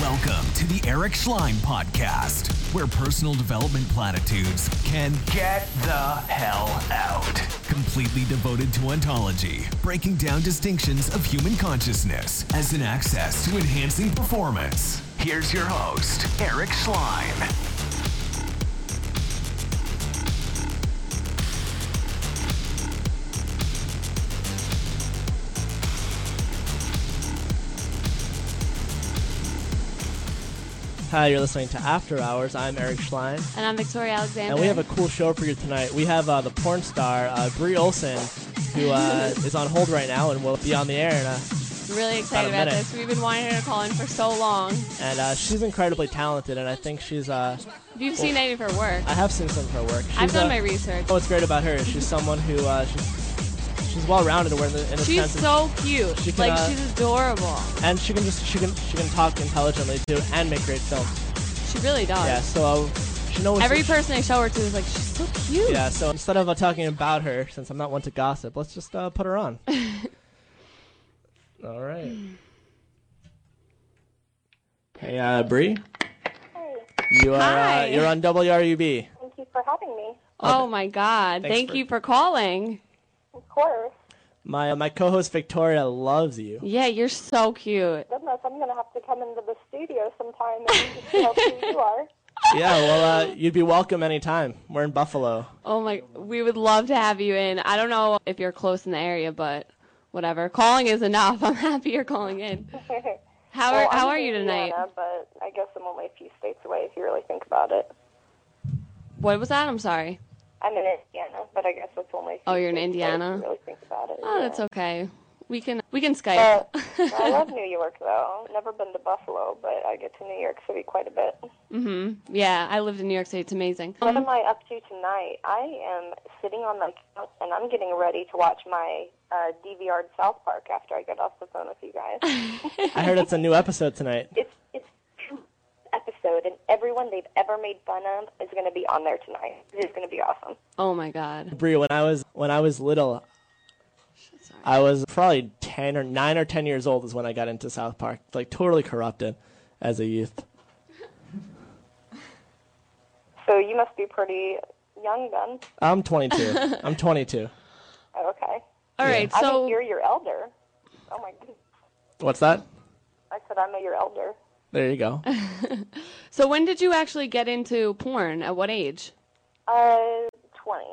Welcome to the Eric Schleien Podcast, where personal development platitudes can get the hell out. Completely devoted to ontology, breaking down distinctions of human consciousness as an access to enhancing performance. Here's your host, Eric Schleien. Hi, you're listening to After Hours. I'm Eric Schleien, And I'm Victoria Alexander. and we have a cool show for you tonight. We have uh, the porn star uh, Bree Olson, who uh, is on hold right now and will be on the air. And, uh, really excited about a about this. We've been wanting her to call in for so long. and uh, she's incredibly talented, and I think she's. Uh, If you've seen any of her work, I have seen some of her work. She's, I've done my research. What's great about her is she's someone who uh, she's she's well-rounded in the, in the She's sense of- so cute. she can, like uh, she's adorable. and she can just she can she can talk intelligently too and make great films. She really does. Yeah, so uh, she knows Every person I show her to is like, she's so cute. Yeah, so instead of uh, talking about her, since I'm not one to gossip, let's just uh, put her on. All right. Hey, uh, Bree. Hey, You are Hi. uh, you're on WRUB. thank you for having me. Oh my God! Thanks Thank for- you for calling. Of course. My uh, my co-host Victoria loves you. Yeah, you're so cute. Goodness, I'm going to have to come into the studio sometime and see how cute you are. Yeah, well, uh, you'd be welcome anytime. We're in Buffalo. Oh my, we would love to have you in. I don't know if you're close in the area, but whatever. Calling is enough. I'm happy you're calling in. How are Well, How I'm are in you tonight? Indiana, but I guess I'm only a few states away if you really think about it. What was that? I'm sorry. I'm in Indiana, but I guess that's only. Oh, you're in Indiana? If really think about it. Oh, yeah. that's okay. We can we can Skype. But I love New York, though. Never been to Buffalo, but I get to New York City quite a bit. mhm. Yeah, I lived in New York City. It's amazing. What am I up to tonight? I am sitting on my couch and I'm getting ready to watch my uh, DVR South Park after I get off the phone with you guys. I heard it's a new episode tonight. it's it's two episode and everyone they've ever made fun of is going to be on there tonight. It's going to be awesome. Oh my God. Bree, when I was when I was little, Sorry. I was probably ten or nine or ten years old is when I got into South Park. Like totally corrupted as a youth. So you must be pretty young then. I'm 22. I'm 22. Oh, okay. All right. I think So you're your elder. Oh my goodness. What's that? I said I'm a your elder. There you go. so when did you actually get into porn? At what age? Uh, 20.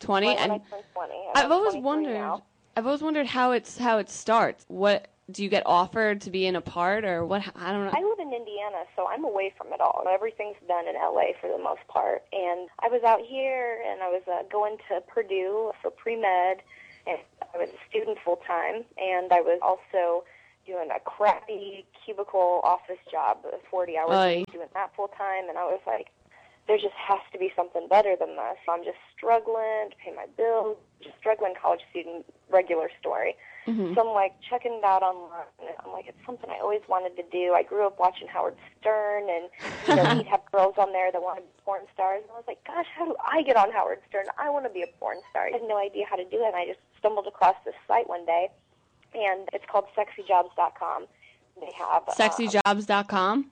Twenty. When And I turned 20. and I've always wondered. now. I've always wondered how it's how it starts. What do you get offered to be in a part or what? I don't know. I live in Indiana, so I'm away from it all. Everything's done in LA for the most part. And I was out here, and I was uh, going to Purdue for pre med, and I was a student full time, and I was also doing a crappy cubicle office job, 40 hours doing that full time. And I was like, there just has to be something better than this. I'm just struggling to pay my bills, just struggling college student, regular story. Mm-hmm. So I'm like checking it out online. And I'm like, it's something I always wanted to do. I grew up watching Howard Stern, and you know, he'd have girls on there that wanted to be porn stars. And I was like, gosh, how do I get on Howard Stern? I want to be a porn star. I had no idea how to do it. And I just stumbled across this site one day, and it's called SexyJobs.com. They have uh, Sexyjobs.com.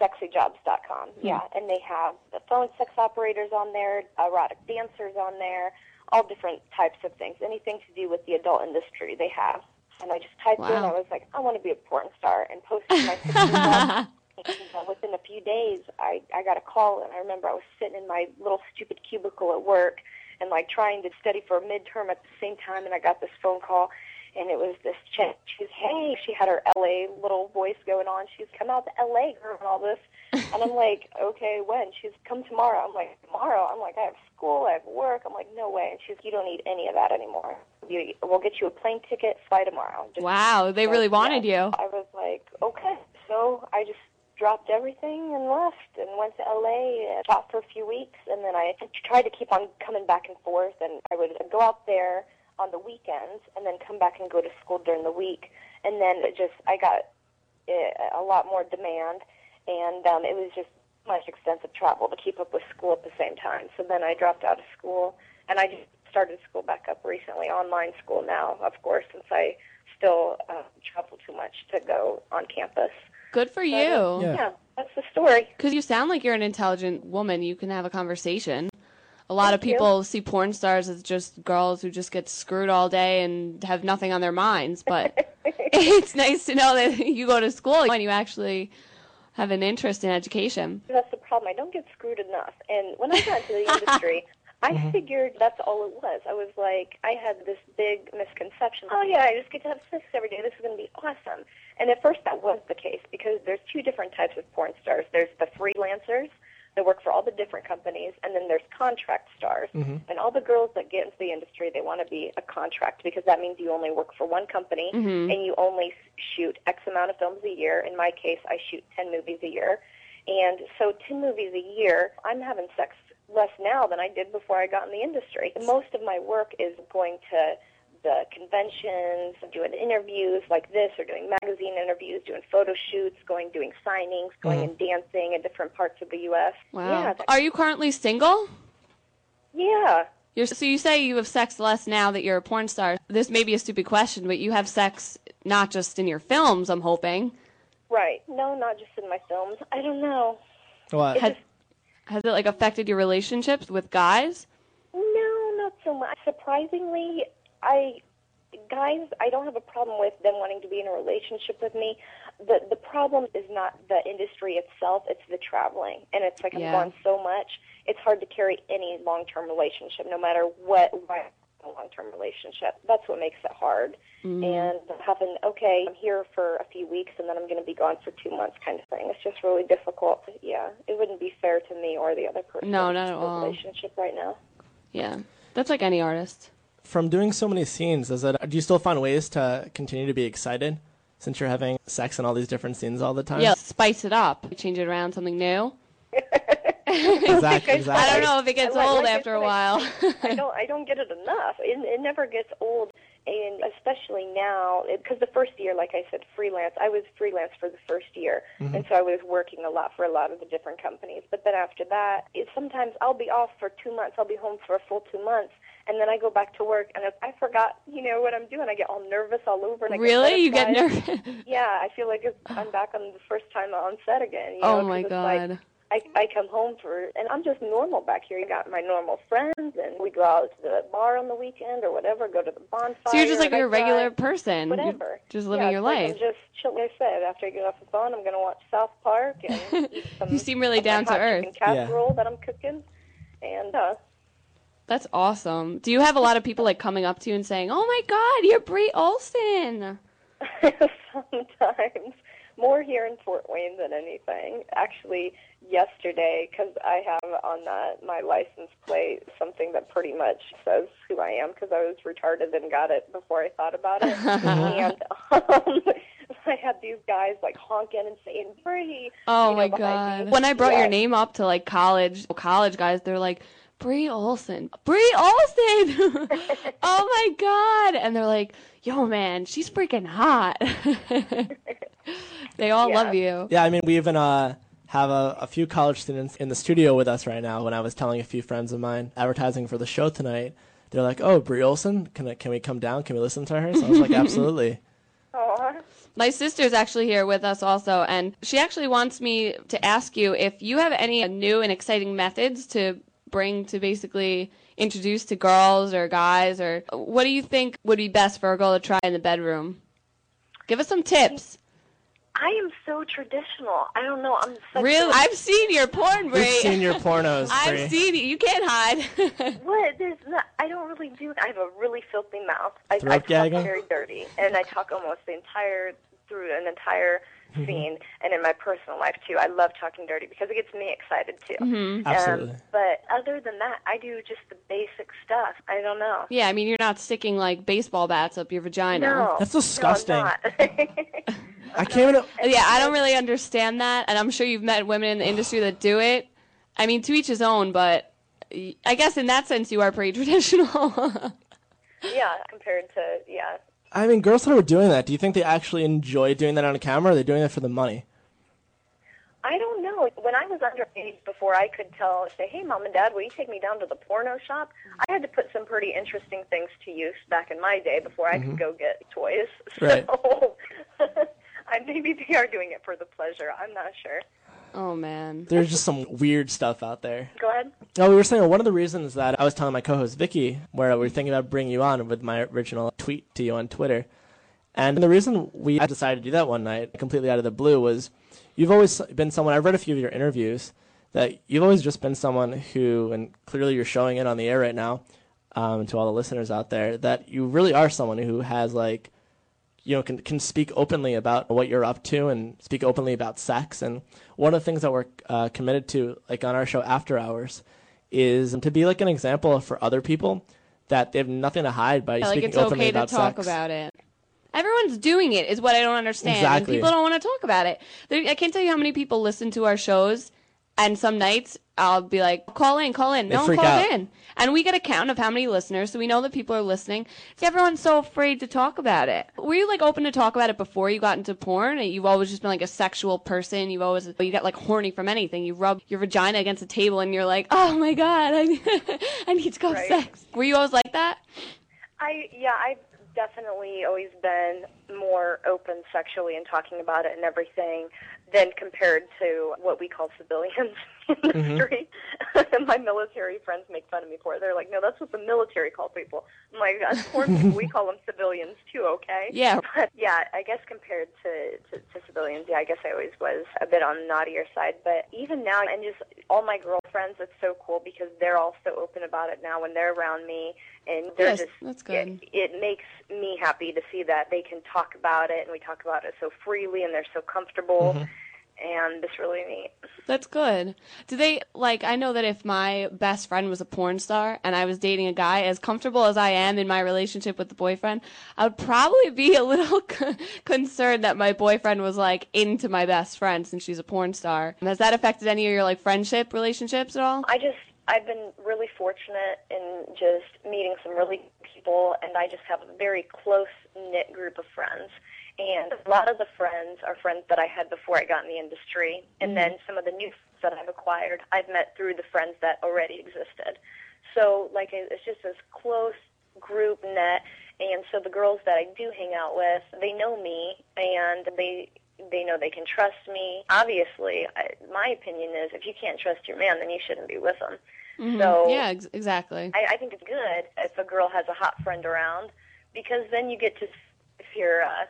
sexyjobs.com. Yeah, and they have the phone sex operators on there, erotic dancers on there, all different types of things. Anything to do with the adult industry they have. And I just typed in, I was like, I want to be a porn star, and posted my pictures. And uh, within a few days, I, I got a call, and I remember I was sitting in my little stupid cubicle at work and like trying to study for a midterm at the same time, and I got this phone call, and it was this chick. She's hey, she had her LA little voice going on. She's come out to LA, girl, and all this. And I'm like, okay, when? She's come tomorrow. I'm like, tomorrow? I'm like, I have school, I have work. I'm like, no way. And she's, you don't need any of that anymore. You, we'll get you a plane ticket, fly tomorrow. Just Wow, they really wanted yeah. you. I was like, okay. So I just dropped everything and left and went to LA and taught for a few weeks. And then I tried to keep on coming back and forth. And I would go out there on the weekends and then come back and go to school during the week. And then it just, I got uh, a lot more demand. And um, it was just much extensive travel to keep up with school at the same time. So then I dropped out of school and I just started school back up recently, online school now, of course, since I still uh, travel too much to go on campus. Good for you. Yeah. Yeah, that's the story. Because you sound like you're an intelligent woman. You can have a conversation. A lot of Thank you. people see porn stars as just girls who just get screwed all day and have nothing on their minds. But it's nice to know that you go to school and you actually have an interest in education. That's the problem. I don't get screwed enough. And when I got into the industry, I mm-hmm. figured that's all it was. I was like, I had this big misconception. Oh yeah, I just get to have sex every day. This is going to be awesome. And at first that was the case because there's two different types of porn stars. There's the freelancers that work for all the different companies, and then there's contract stars. Mm-hmm. And all the girls that get into the industry, they want to be a contract because that means you only work for one company mm-hmm. and you only shoot X amount of films a year. In my case, I shoot 10 movies a year. And so 10 movies a year, I'm having sex less now than I did before I got in the industry. Most of my work is going to the conventions, doing interviews like this, or doing magazine interviews, doing photo shoots, going doing signings, going mm. and dancing in different parts of the U.S. Wow. Yeah, Are you currently single? yeah. You're, so you say you have sex less now that you're a porn star. This may be a stupid question, but you have sex not just in your films, I'm hoping. Right. No, not just in my films. I don't know. What? Has, has it like affected your relationships with guys? No, not so much. Surprisingly, I guys, I don't have a problem with them wanting to be in a relationship with me. The the problem is not the industry itself; it's the traveling, and it's like Yeah. I've gone so much. It's hard to carry any long term relationship, no matter what. Why a long term relationship? That's what makes it hard. Mm-hmm. And having okay, I'm here for a few weeks, and then I'm going to be gone for two months, kind of thing. It's just really difficult. Yeah, it wouldn't be fair to me or the other person. No, not at all. Relationship right now. Yeah. That's like any artist. From doing so many scenes, does it? Uh, do you still find ways to continue to be excited since you're having sex in all these different scenes all the time? Yeah, spice it up. Change it around, something new. exactly. exactly. I don't know if it gets I like- old like after a said, I- while. I don't I don't get it enough. It, it never gets old, and especially now because the first year, like I said, freelance. I was freelance for the first year, mm-hmm. and so I was working a lot for a lot of the different companies. But then after that, it, sometimes I'll be off for two months. I'll be home for a full two months. And then I go back to work, and if I forgot, you know, what I'm doing. I get all nervous all over. And I really? You get nervous? Yeah, I feel like it's, I'm back on the first time on set again. You Oh know, 'cause my it's like, god. I, I come home for, and I'm just normal back here. You got my normal friends, and we go out to the bar on the weekend or whatever, go to the bonfire. So you're just like and I a regular drive, person. You're Whatever. just living yeah, your it's like life. I'm just chill. Like I said, after I get off the phone, I'm going to watch South Park and eat some You seem really down to earth. chicken casserole that I'm cooking. And uh, That's awesome. Do you have a lot of people like coming up to you and saying, "Oh my God, you're Bree Olson"? sometimes more here in Fort Wayne than anything. Actually, yesterday, because I have on that my license plate something that pretty much says who I am, because I was retarded and got it before I thought about it, and um, I had these guys like honking and saying "Bree." Oh you know, my behind me. God. When I brought Yeah. your name up to like college college guys, they're like, "Bree Olson, Bree Olson." oh my God! And they're like, "Yo, man, she's freaking hot." they all Yeah. love you. Yeah, I mean, we even uh, have a, a few college students in the studio with us right now. When I was telling a few friends of mine advertising for the show tonight, they're like, "Oh, Bree Olson, can I, can we come down? Can we listen to her?" So I was like, "Absolutely." Aw. My sister's actually here with us also, and she actually wants me to ask you if you have any new and exciting methods to bring to basically introduce to girls or guys, or what do you think would be best for a girl to try in the bedroom? Give us some tips. I am so traditional. I don't know. I'm such Really? A, I've seen your porn, Bree. We've seen your pornos, Bree. I've seen it. You can't hide. What? There's not. I don't really do. I have a really filthy mouth. I, Throat I talk gagging? very dirty, and I talk almost the entire through an entire Mm-hmm. scene, and in my personal life too. I love talking dirty because it gets me excited too. Mm-hmm. Absolutely. Um, but other than that, I do just the basic stuff. I don't know. yeah, I mean, you're not sticking like baseball bats up your vagina. No, That's no, I'm disgusting. not. I can't even. Yeah, I don't really understand that, and I'm sure you've met women in the industry that do it. I mean, to each his own, but I guess in that sense, you are pretty traditional. yeah, compared to yeah. I mean, girls that are doing that, do you think they actually enjoy doing that on camera? Or are they doing that for the money? I don't know. When I was underage, before I could tell, say, "Hey, mom and dad, will you take me down to the porno shop?" Mm-hmm. I had to put some pretty interesting things to use back in my day before I could mm-hmm. go get toys. Right. So I, maybe they are doing it for the pleasure. I'm not sure. Oh man. There's just some weird stuff out there. Go ahead. No, we were saying one of the reasons that I was telling my co-host Vicky, where we were thinking about bringing you on with my original tweet to you on Twitter, and the reason we decided to do that one night, completely out of the blue, was you've always been someone. I've read a few of your interviews that you've always just been someone who, and clearly you're showing it on the air right now, um, to all the listeners out there, that you really are someone who has like you know can can speak openly about what you're up to and speak openly about sex and one of the things that we're uh, committed to like on our show after hours is to be like an example for other people that they have nothing to hide by like speaking it's openly okay to talk sex about it. Everyone's doing it, is what I don't understand. And Exactly. people don't want to talk about it. There, I can't tell you how many people listen to our shows, and some nights I'll be like, "Call in, call in." They no one calls out. in, and we get a count of how many listeners, so we know that people are listening. See, Everyone's so afraid to talk about it. Were you like open to talk about it before you got into porn? You've always just been like a sexual person. You've always you get like horny from anything. You rub your vagina against a table, and you're like, "Oh my god, I, I need to go have Right. sex." Were you always like that? I yeah, I've definitely always been more open sexually and talking about it and everything than compared to what we call civilians in the Mm-hmm. street. My military friends make fun of me for it. They're like, "No, that's what the military call people." I'm like, "Us poor people, we call them civilians too, okay?" Yeah. But yeah, I guess compared to, to, to civilians, yeah, I guess I always was a bit on the naughtier side. But even now, and just all my girlfriends, it's so cool because they're all so open about it now when they're around me, and they're Yes, just that's good. It, it makes me happy to see that they can talk about it, and we talk about it so freely, and they're so comfortable, and it's really neat. That's good. Do they like? I know that if my best friend was a porn star and I was dating a guy, as comfortable as I am in my relationship with the boyfriend, I would probably be a little concerned that my boyfriend was like into my best friend since she's a porn star. Has that affected any of your like friendship relationships at all? I just I've been really fortunate in just meeting some really people, and I just have a very close knit group of friends. And a lot of the friends are friends that I had before I got in the industry, and then some of the new friends that I've acquired, I've met through the friends that already existed. So like it's just this close group net, and so the girls that I do hang out with, they know me, and they they know they can trust me. Obviously, I, my opinion is if you can't trust your man, then you shouldn't be with him. So yeah, ex- exactly. I, I think it's good if a girl has a hot friend around because then you get to if you're uh,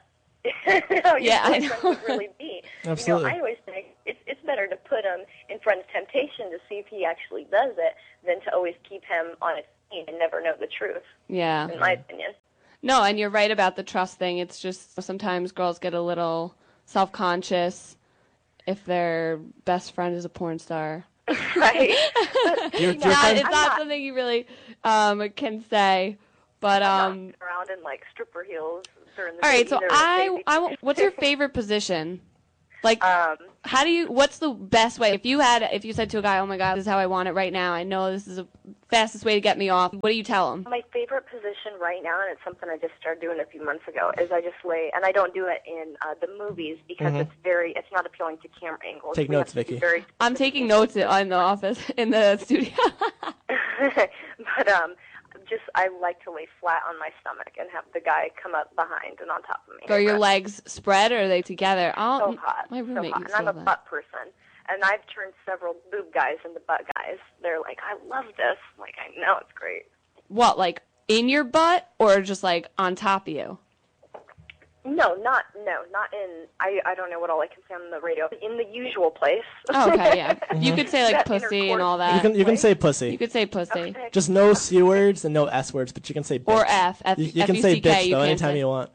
how your Yeah, I boyfriend know. really be. Absolutely. You know, I always think it's it's better to put him in front of temptation to see if he actually does it than to always keep him on a feet and never know the truth. Yeah. In my opinion. No, and you're right about the trust thing. It's just sometimes girls get a little self conscious if their best friend is a porn star. right. You're- You you're Not- it's not, not- something you really um, can say. But I'm um, not around in like stripper heels during the all right. So I. I, what's your favorite position? Like, um how do you? What's the best way? If you had, if you said to a guy, "Oh my God, this is how I want it right now. I know this is the fastest way to get me off." What do you tell him? My favorite position right now, and it's something I just started doing a few months ago, is I just lay, and I don't do it in uh, the movies because it's very, it's not appealing to camera angles. Take We notes, have Vicky. Very, I'm taking notes in the office in the studio. but um, just I like to lay flat on my stomach and have the guy come up behind and on top of me. are your legs spread or are they together? Oh, so hot, my so roommate hot, and I'm a that. butt person. And I've turned several boob guys into butt guys. They're like, I love this. I'm like, I know it's great. What, like in your butt or just like on top of you? No, not no, not in. I I don't know what all I can say on the radio. In the usual place. Oh, okay, yeah. You could say like That pussy and all that. you that. can you can say pussy. You could say pussy. Okay. Just no c words and no s words, but you can say bitch. Or F. F- You, you can say bitch though can't anytime say. you want.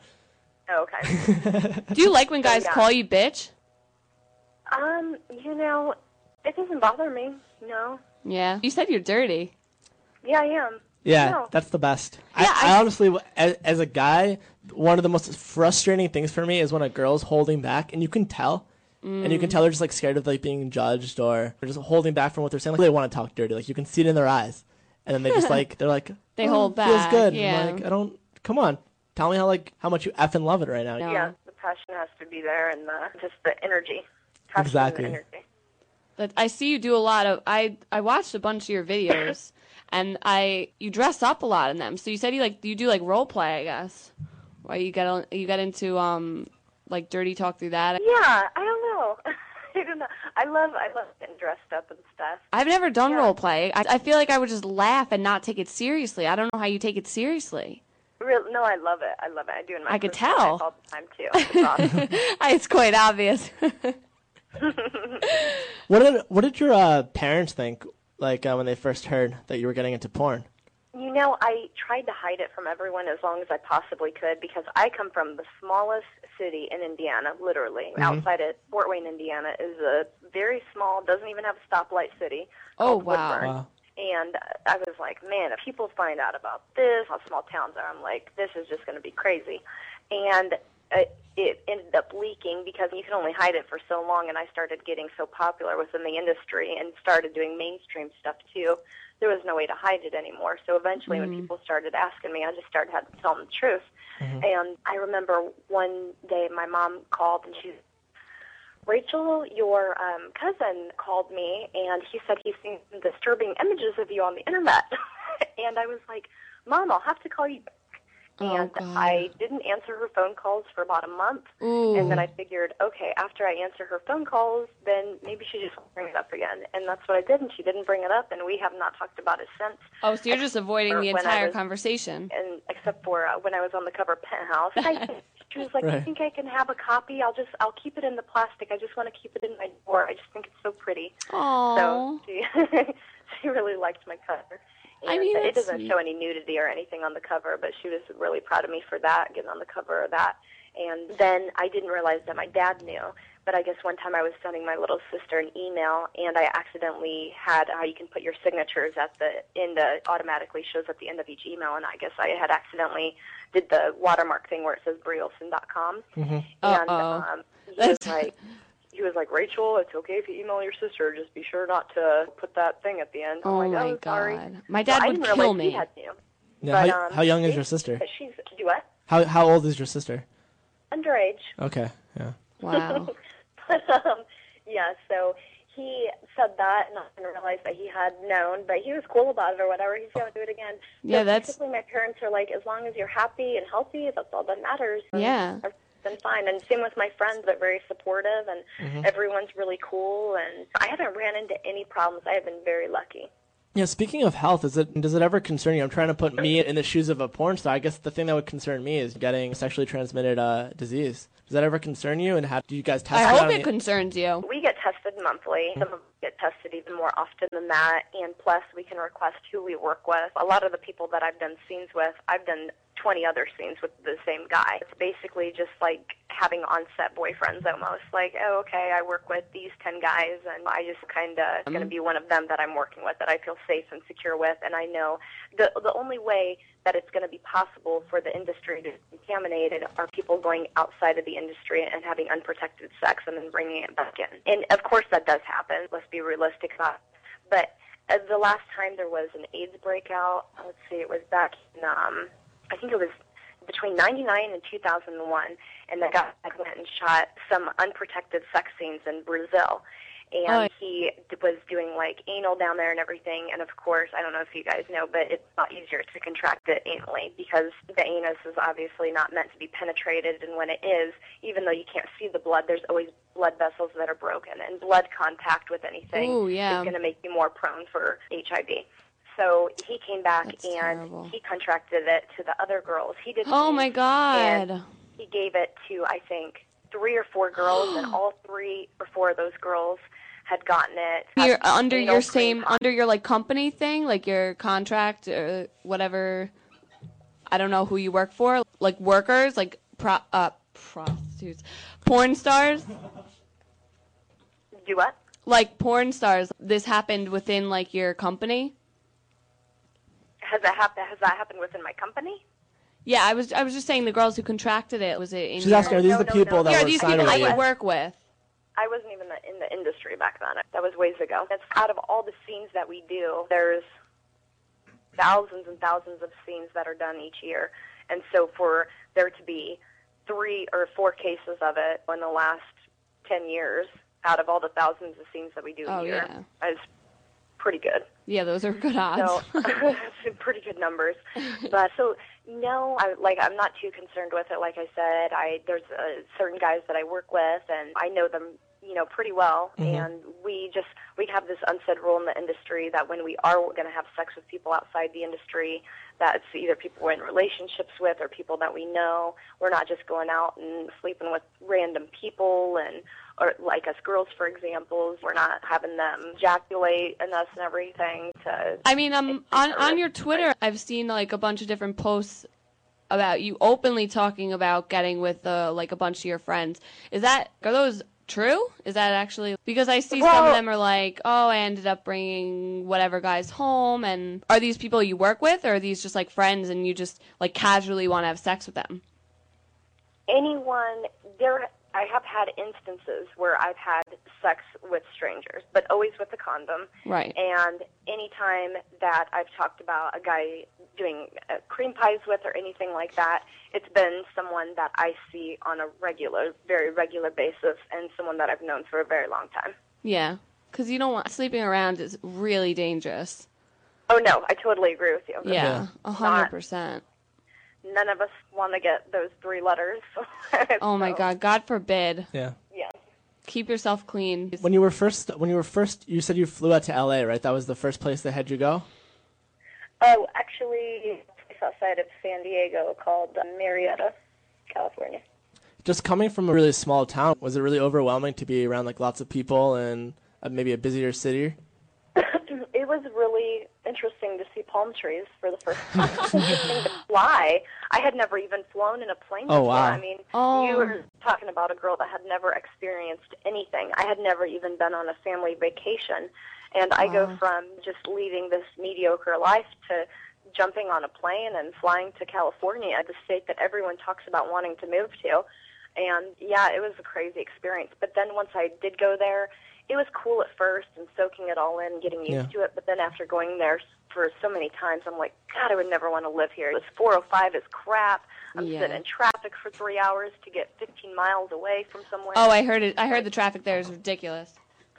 Oh, okay. Do you like when guys yeah. call you bitch? um, you know, it doesn't bother me. No. Yeah. You said you're dirty. Yeah, I am. Yeah, No. that's the best. Yeah, I, I- I honestly, as, as a guy, one of the most frustrating things for me is when a girl's holding back, and you can tell, and you can mm. tell they're just like scared of like being judged, or they're just holding back from what they're saying. Like they want to talk dirty. Like you can see it in their eyes, and then they just like they're like They "Oh, hold Feels back, good. yeah. I'm like I don't. Come on, tell me how like how much you effing love it right now. No. Yeah, the passion has to be there, and the, just the energy. Passion Exactly. The energy. I see you do a lot of. I I watched a bunch of your videos, and I you dress up a lot in them. So you said you like you do like role play, I guess. Why you get on- you get into um like dirty talk through that? Yeah, I don't know. I don't know. I love I love getting dressed up and stuff. I've never done Yeah. role play. I, I feel like I would just laugh and not take it seriously. I don't know how you take it seriously. Real, no, I love it. I love it. I do in my I could tell. life all the time too. It's awesome. it's quite obvious. What did what did your uh, parents think like uh, when they first heard that you were getting into porn? You know, I tried to hide it from everyone as long as I possibly could because I come from the smallest city in Indiana, literally. Outside of Fort Wayne, Indiana is a very small, doesn't even have a stoplight city. Oh, called wow. Woodburn. Wow. And uh, I was like, man, if people find out about this, how small towns are, I'm like, this is just going to be crazy. And uh, it ended up leaking because you can only hide it for so long. And I started getting so popular within the industry and started doing mainstream stuff too. There was no way to hide it anymore. So eventually, when people started asking me, I just started having to tell them the truth. And I remember one day my mom called and she Rachel, your um, cousin called me and he said he's seen some disturbing images of you on the internet. and I was like, Mom, I'll have to call you back. Oh, And I didn't answer her phone calls for about a month. Ooh. And then I figured, okay, after I answer her phone calls, then maybe she just won't bring it up again. And that's what I did, and she didn't bring it up, and we have not talked about it since. oh, so you're just avoiding the entire was- conversation. And except for uh, when I was on the cover of Penthouse, I, she was like, "I Right. think I can have a copy. I'll just, I'll keep it in the plastic. I just want to keep it in my drawer. I just think it's so pretty." Oh. So she, she really liked my cover. And I mean, it doesn't sweet. show any nudity or anything on the cover, but she was really proud of me for that, getting on the cover of that. And then I didn't realize that my dad knew. But I guess one time I was sending my little sister an email, and I accidentally had how you can put your signatures at the end. Uh, automatically shows at the end of each email, and I guess I had accidentally did the watermark thing where it says breeolson.com. And Uh-oh. um, he was That's- like, he was like, Rachel, it's okay if you email your sister. Just be sure not to put that thing at the end. I'm Oh like, my oh, sorry. god. My dad I would didn't kill realize me. He had knew. Yeah, But, how, um, how young is your sister? She's do what? How how old is your sister? Underage. Okay, yeah. Wow. But um, yeah, so he said that, and I didn't realize that he had known, but he was cool about it or whatever. He's going to do it again. Yeah, so that's- basically my parents are like, as long as you're happy and healthy, that's all that matters. Yeah. I've been fine, and same with my friends. They're very supportive, and Mm-hmm. everyone's really cool. And I haven't ran into any problems. I have been very lucky. Yeah, speaking of health, is it does it ever concern you? I'm trying to put me in the shoes of a porn star. I guess the thing that would concern me is getting sexually transmitted uh, disease. Does that ever concern you? And how do you guys test I hope on it the- concerns you. We get tested monthly. Some of us get tested even more often than that. And plus, we can request who we work with. A lot of the people that I've done scenes with, I've done 20 other scenes with the same guy. It's basically just like having on-set boyfriends almost. Like, oh, okay, I work with these 10 guys, and I just kind of going to be one of them that I'm working with that I feel safe and secure with. And I know the the only way that it's going to be possible for the industry to be contaminated are people going outside of the industry and having unprotected sex and then bringing it back in. And of course that does happen. Let's be realistic about it. But uh, the last time there was an AIDS breakout, let's see, it was back in, um, I think it was between 99 and 2001, and the guy went and shot some unprotected sex scenes in Brazil. And Oh. he was doing like anal down there and everything. And of course, I don't know if you guys know, but it's a lot easier to contract it anally because the anus is obviously not meant to be penetrated. And when it is, even though you can't see the blood, there's always blood vessels that are broken. And blood contact with anything Ooh, yeah. is going to make you more prone for HIV. So he came back That's and terrible. he contracted it to the other girls. He did. Oh my god. he gave it to I think three or four girls, and all three or four of those girls had gotten it. You're under your same under your like company thing, like your contract or whatever. I don't know who you work for, like workers, like pro uh prostitutes, porn stars, Do what? like porn stars. This happened within like your company. Has that happened? Has that happened within my company? Yeah, I was I was just saying the girls who contracted it was it in She's your, asking, are these No, the no, people no. that Yeah, are were these people with that you? you work with? I wasn't even in the industry back then. That was ways ago. That's out of all the scenes that we do. There's thousands and thousands of scenes that are done each year, and so for there to be three or four cases of it in the last ten years, out of all the thousands of scenes that we do Oh, a year, yeah. is pretty good. Yeah, those are good odds. So pretty good numbers. But so No, I like I'm not too concerned with it. Like I said, I there's uh, certain guys that I work with, and I know them, you know, pretty well. And we just we have this unsaid rule in the industry that when we are going to have sex with people outside the industry, that's either people we're in relationships with or people that we know. We're not just going out and sleeping with random people and or like us girls, for example, we're not having them ejaculate in us and everything to I mean, um, on on your Twitter, I've seen like a bunch of different posts about you openly talking about getting with uh, like a bunch of your friends. Is that are those true? Is that actually because I see some of them are like, oh, I ended up bringing whatever guys home, and are these people you work with, or are these just like friends and you just like casually want to have sex with them? anyone there I have had instances where I've had sex with strangers, but always with a condom. Right. And anytime that I've talked about a guy doing uh, cream pies with or anything like that, it's been someone that I see on a regular, very regular basis, and someone that I've known for a very long time. Yeah, because you don't want sleeping around is really dangerous. Oh no, I totally agree with you. Yeah, a hundred percent. None of us want to get those three letters. Oh my So, God, God forbid. Yeah. Yeah. Keep yourself clean. When you were first, when you were first, you said you flew out to L.A. Right? That was the first place they had you go. Oh, actually, it's outside of San Diego called uh, Murrieta, California. Just coming from a really small town, was it really overwhelming to be around like lots of people and uh, maybe a busier city? It was really interesting to see palm trees for the first time. interesting to fly. I had never even flown in a plane Oh, before. wow. I mean, Oh. you were talking about a girl that had never experienced anything. I had never even been on a family vacation. And I go from just leading this mediocre life to jumping on a plane and flying to California, the state that everyone talks about wanting to move to. And yeah, it was a crazy experience. But then once I did go there, it was cool at first and soaking it all in, getting used Yeah. to it. But then after going there for so many times, I'm like, God, I would never want to live here. This 405 is crap. I'm Yeah. sitting in traffic for three hours to get 15 miles away from somewhere. Oh, I heard it. I heard the traffic there is ridiculous.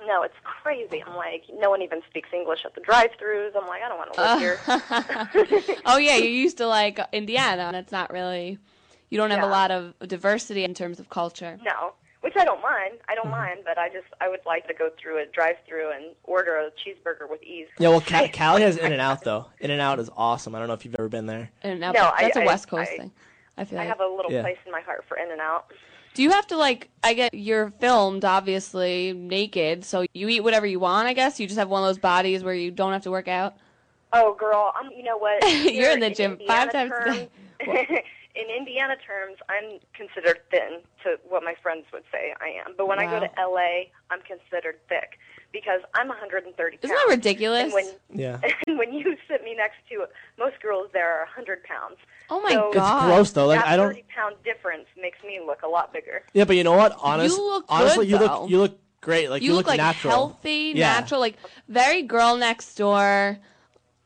no, it's crazy. I'm like, no one even speaks English at the drive-throughs. I'm like, I don't want to live here. oh yeah, you're used to like Indiana, and it's not really. You don't have a lot of diversity in terms of culture. No, which I don't mind. I Mm-hmm. don't mind, but I just I would like to go through a drive-through and order a cheeseburger with ease. Yeah. Well, Ca- Cali has In and Out though. In and Out is awesome. I don't know if you've ever been there. And now No, that's a I- West Coast I- thing. I feel like I like. have a little Yeah. place in my heart for In and Out. Do you have to like? I get you're filmed obviously naked, so you eat whatever you want. I guess you just have one of those bodies where you don't have to work out. Oh, girl, I'm. You know what? You're Here in the gym five Indiana times a day. terms- in Indiana terms, I'm considered thin to what my friends would say I am. But when I go to LA, I'm considered thick because I'm 130 pounds. Isn't that ridiculous? And when Yeah. and when you sit me next to most girls, there are 100 pounds. oh my So- It's god, Gross though. Like that I don't. 30 pound difference makes me look a lot bigger. Yeah, but you know what? Honest, look good, honestly, you though. look you look great. Like You, look, like natural. healthy, Yeah. natural, like very girl next door,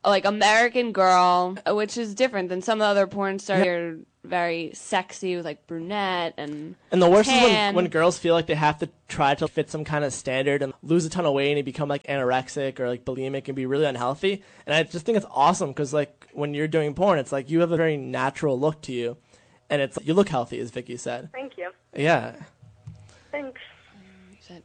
like American girl, which is different than some of the other porn stars. They're very sexy with like brunette and And the worst is when, when girls feel like they have to try to fit some kind of standard and lose a ton of weight and become like anorexic or like bulimic and be really unhealthy. And I just think it's awesome because like when you're doing porn, it's like you have a very natural look to you, and it's you look healthy, as Vicky said. Thank you. Yeah. Thanks.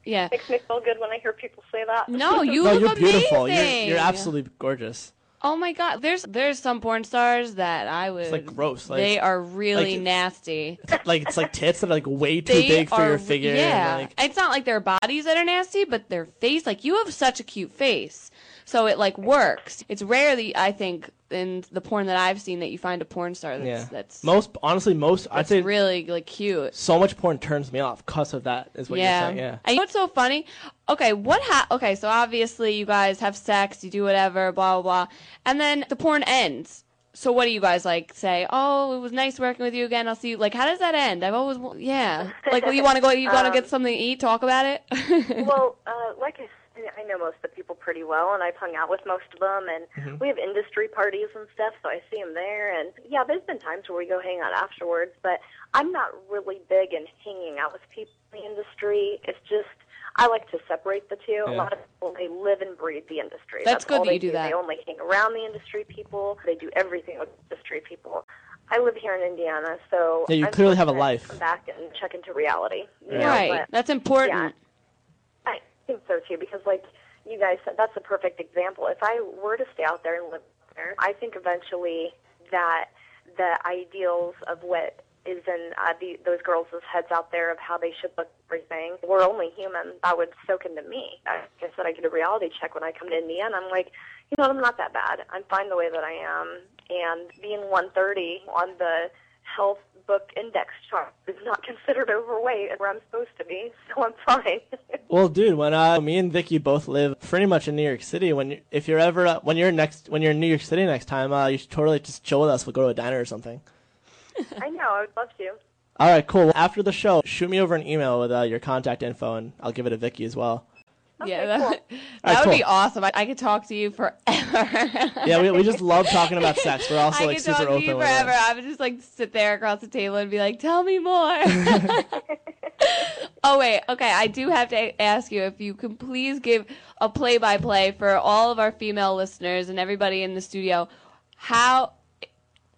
yeah. Makes me feel good when I hear people say that. No, you No, look you're beautiful. You're, you're absolutely gorgeous. Oh my god, there's there's some porn stars that I would. like, gross, like- they are really like- nasty. Like it's like tits that are like way too They big for are, your figure. Yeah, like, it's not like their bodies that are nasty, but their face. Like you have such a cute face, so it like works. It's rare that I think in the porn that I've seen that you find a porn star that's yeah. that's most honestly, most I'd say really like cute. so much porn turns me off because of that. Is what yeah. you're saying. Yeah. And you know what's so funny? Okay, what ha- okay, so obviously you guys have sex, you do whatever, blah blah blah. And then the porn ends. So what do you guys like say? Oh, it was nice working with you again. I'll see you. Like, how does that end? I've always, yeah. Like, well, you want to go? You want to Um, get something to eat? Talk about it. well, uh, like I, s- I know most of the people pretty well, and I've hung out with most of them, and Mm-hmm. we have industry parties and stuff, so I see them there. And yeah, there's been times where we go hang out afterwards, but I'm not really big in hanging out with people in the industry. It's just I like to separate the two. A lot of people they live and breathe the industry. That's good all that they you do that. They only hang around the industry people. They do everything with industry people. I live here in Indiana, so Yeah, you I'm clearly have a life. Come back and check into reality. You know, right. but- That's important. Yeah. I think so too, because like you guys said, that's a perfect example. If I were to stay out there and live there, I think eventually that the ideals of what is in uh, the, those girls' heads out there of how they should look, everything. We're only human. That would soak into me. I said, I get a reality check when I come to Indiana. I'm like, you know, what, I'm not that bad. I'm fine the way that I am. And being 130 on the health book index chart is not considered overweight and where I'm supposed to be, so I'm fine. Well, dude, when I, me and Vicky both live pretty much in New York City, when you, if you're ever uh, when you're next when you're in New York City next time, uh, you should totally just chill with us. We'll go to a diner or something. I know, I would love to. All right, cool. After the show, shoot me over an email with uh, your contact info, and I'll give it to Vicky as well. yeah, that, cool. that Alright, would be awesome. I, I could talk to you forever. Yeah, we, we just love talking about sex. We're also I like could super talk to open you with forever. it. I would just like sit there across the table and be like, "Tell me more." oh wait, okay. I do have to ask you if you can please give a play-by-play for all of our female listeners and everybody in the studio. How?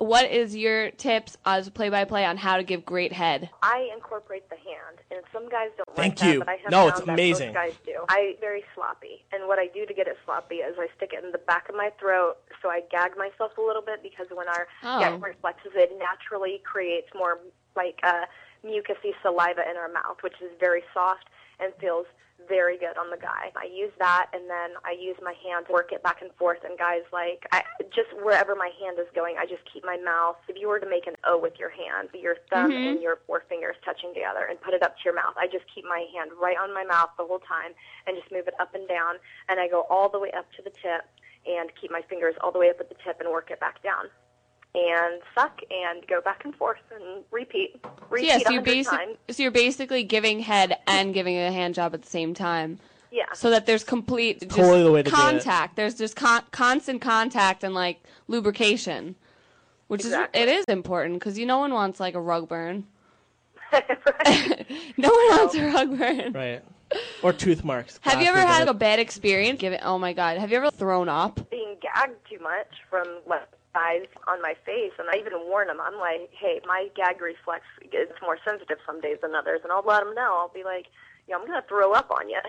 What is your tips as play-by-play on how to give great head? I incorporate the hand, and some guys don't Thank like you. that, but I have No, found it's that amazing. most guys do. I very sloppy, and what I do to get it sloppy is I stick it in the back of my throat, so I gag myself a little bit because when our Oh. gag reflexes, it naturally creates more like uh, mucousy saliva in our mouth, which is very soft and feels very good on the guy. I use that, and then I use my hand to work it back and forth. And guys, like, I, just wherever my hand is going, I just keep my mouth. If you were to make an O with your hand, your thumb mm-hmm. and your four fingers touching together, and put it up to your mouth, I just keep my hand right on my mouth the whole time, and just move it up and down, and I go all the way up to the tip, and keep my fingers all the way up at the tip, and work it back down. And suck and go back and forth and repeat. So Repeat yeah, so you're hundred basic, so you're basically giving head and giving a hand job at the same time. Yeah. so that there's complete just Totally the way to do it. contact. There's just con- constant contact and like lubrication, which Exactly. is it is important because you no one wants like a rug burn. No one wants a rug burn. Right. Or tooth marks. Have you ever had right? a bad experience? Give it. Oh my god. Have you ever thrown up? being gagged too much from like guys on my face, and I even warn them. I'm like, hey, my gag reflex is more sensitive some days than others, and I'll let them know. I'll be like, yeah, I'm gonna throw up on you.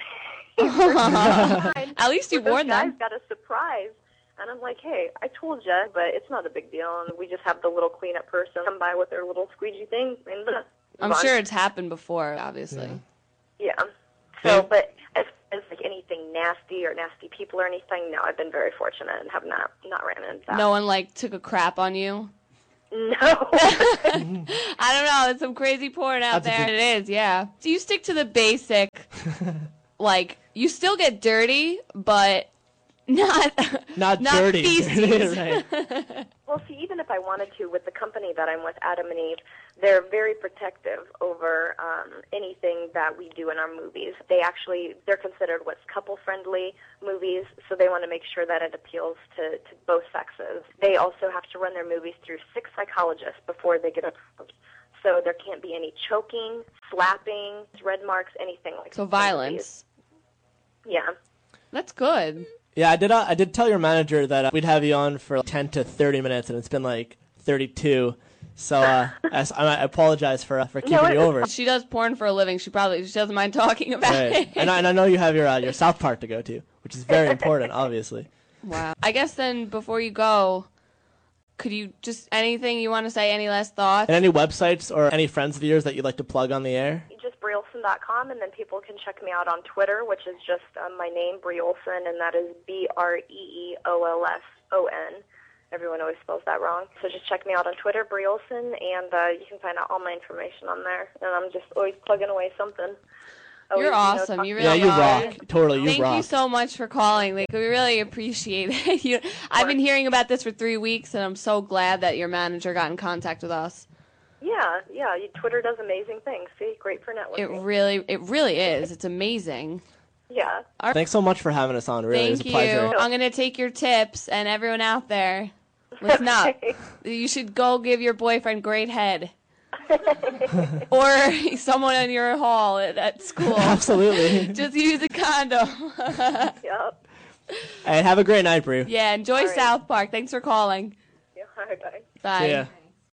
At least you Those warned guys them. got a surprise. And I'm like, hey, I told you, but it's not a big deal. And we just have the little cleanup person come by with their little squeegee thing. And I'm sure it's happened before, obviously. Yeah. Yeah. So, but as, as like anything nasty or nasty people or anything, no, I've been very fortunate and have not not ran into that. No one like took a crap on you. No. I don't know. There's some crazy porn out That's there. good- It is, yeah. So you stick to the basic, like you still get dirty, but not Not, not dirty. feces. right. Well, see, even if I wanted to, with the company that I'm with, Adam and Eve, they're very protective over um, anything that we do in our movies. They actually they're considered what's couple-friendly movies, so they want to make sure that it appeals to, to both sexes. They also have to run their movies through six psychologists before they get approved. So there can't be any choking, slapping, red marks, anything like So that. violence. Yeah. That's good. Yeah, I did. Uh, I did tell your manager that uh, we'd have you on for like, ten to thirty minutes, and it's been like thirty-two. So uh, I, I apologize for uh, for keeping No, you it's over. She does porn for a living. She probably she doesn't mind talking about Right. it. And I, and I know you have your uh, your South Park to go to, which is very important, obviously. Wow. I guess then before you go, could you just anything you want to say? Any last thoughts? And any websites or any friends of yours that you'd like to plug on the air? just breeolson.com, and then people can check me out on Twitter, which is just um, my name, Bree Olson, and that is B R E E O L S O N. Everyone always spells that wrong. So just check me out on Twitter, Bree Olson, and uh, you can find out all my information on there. And I'm just always plugging away something. Always, You're you know, awesome. talk- You Yeah, really you are. rock. Totally, you Thank rock. you so much for calling. Like we really appreciate it. you, I've been hearing about this for three weeks, and I'm so glad that your manager got in contact with us. Yeah, yeah. You, Twitter does amazing things. See, great for networking. It networking. really, it really is. It's amazing. yeah. Thanks so much for having us on. Really, it was Thank a you. pleasure. I'm gonna take your tips, and everyone out there, listen up. You should go give your boyfriend great head, or someone in your hall at, at school. Absolutely. Just use a condom. Yep. hey, have a great night, Bree. yeah, enjoy All right. South Park. Thanks for calling. Yeah, all right, bye. Bye. See ya.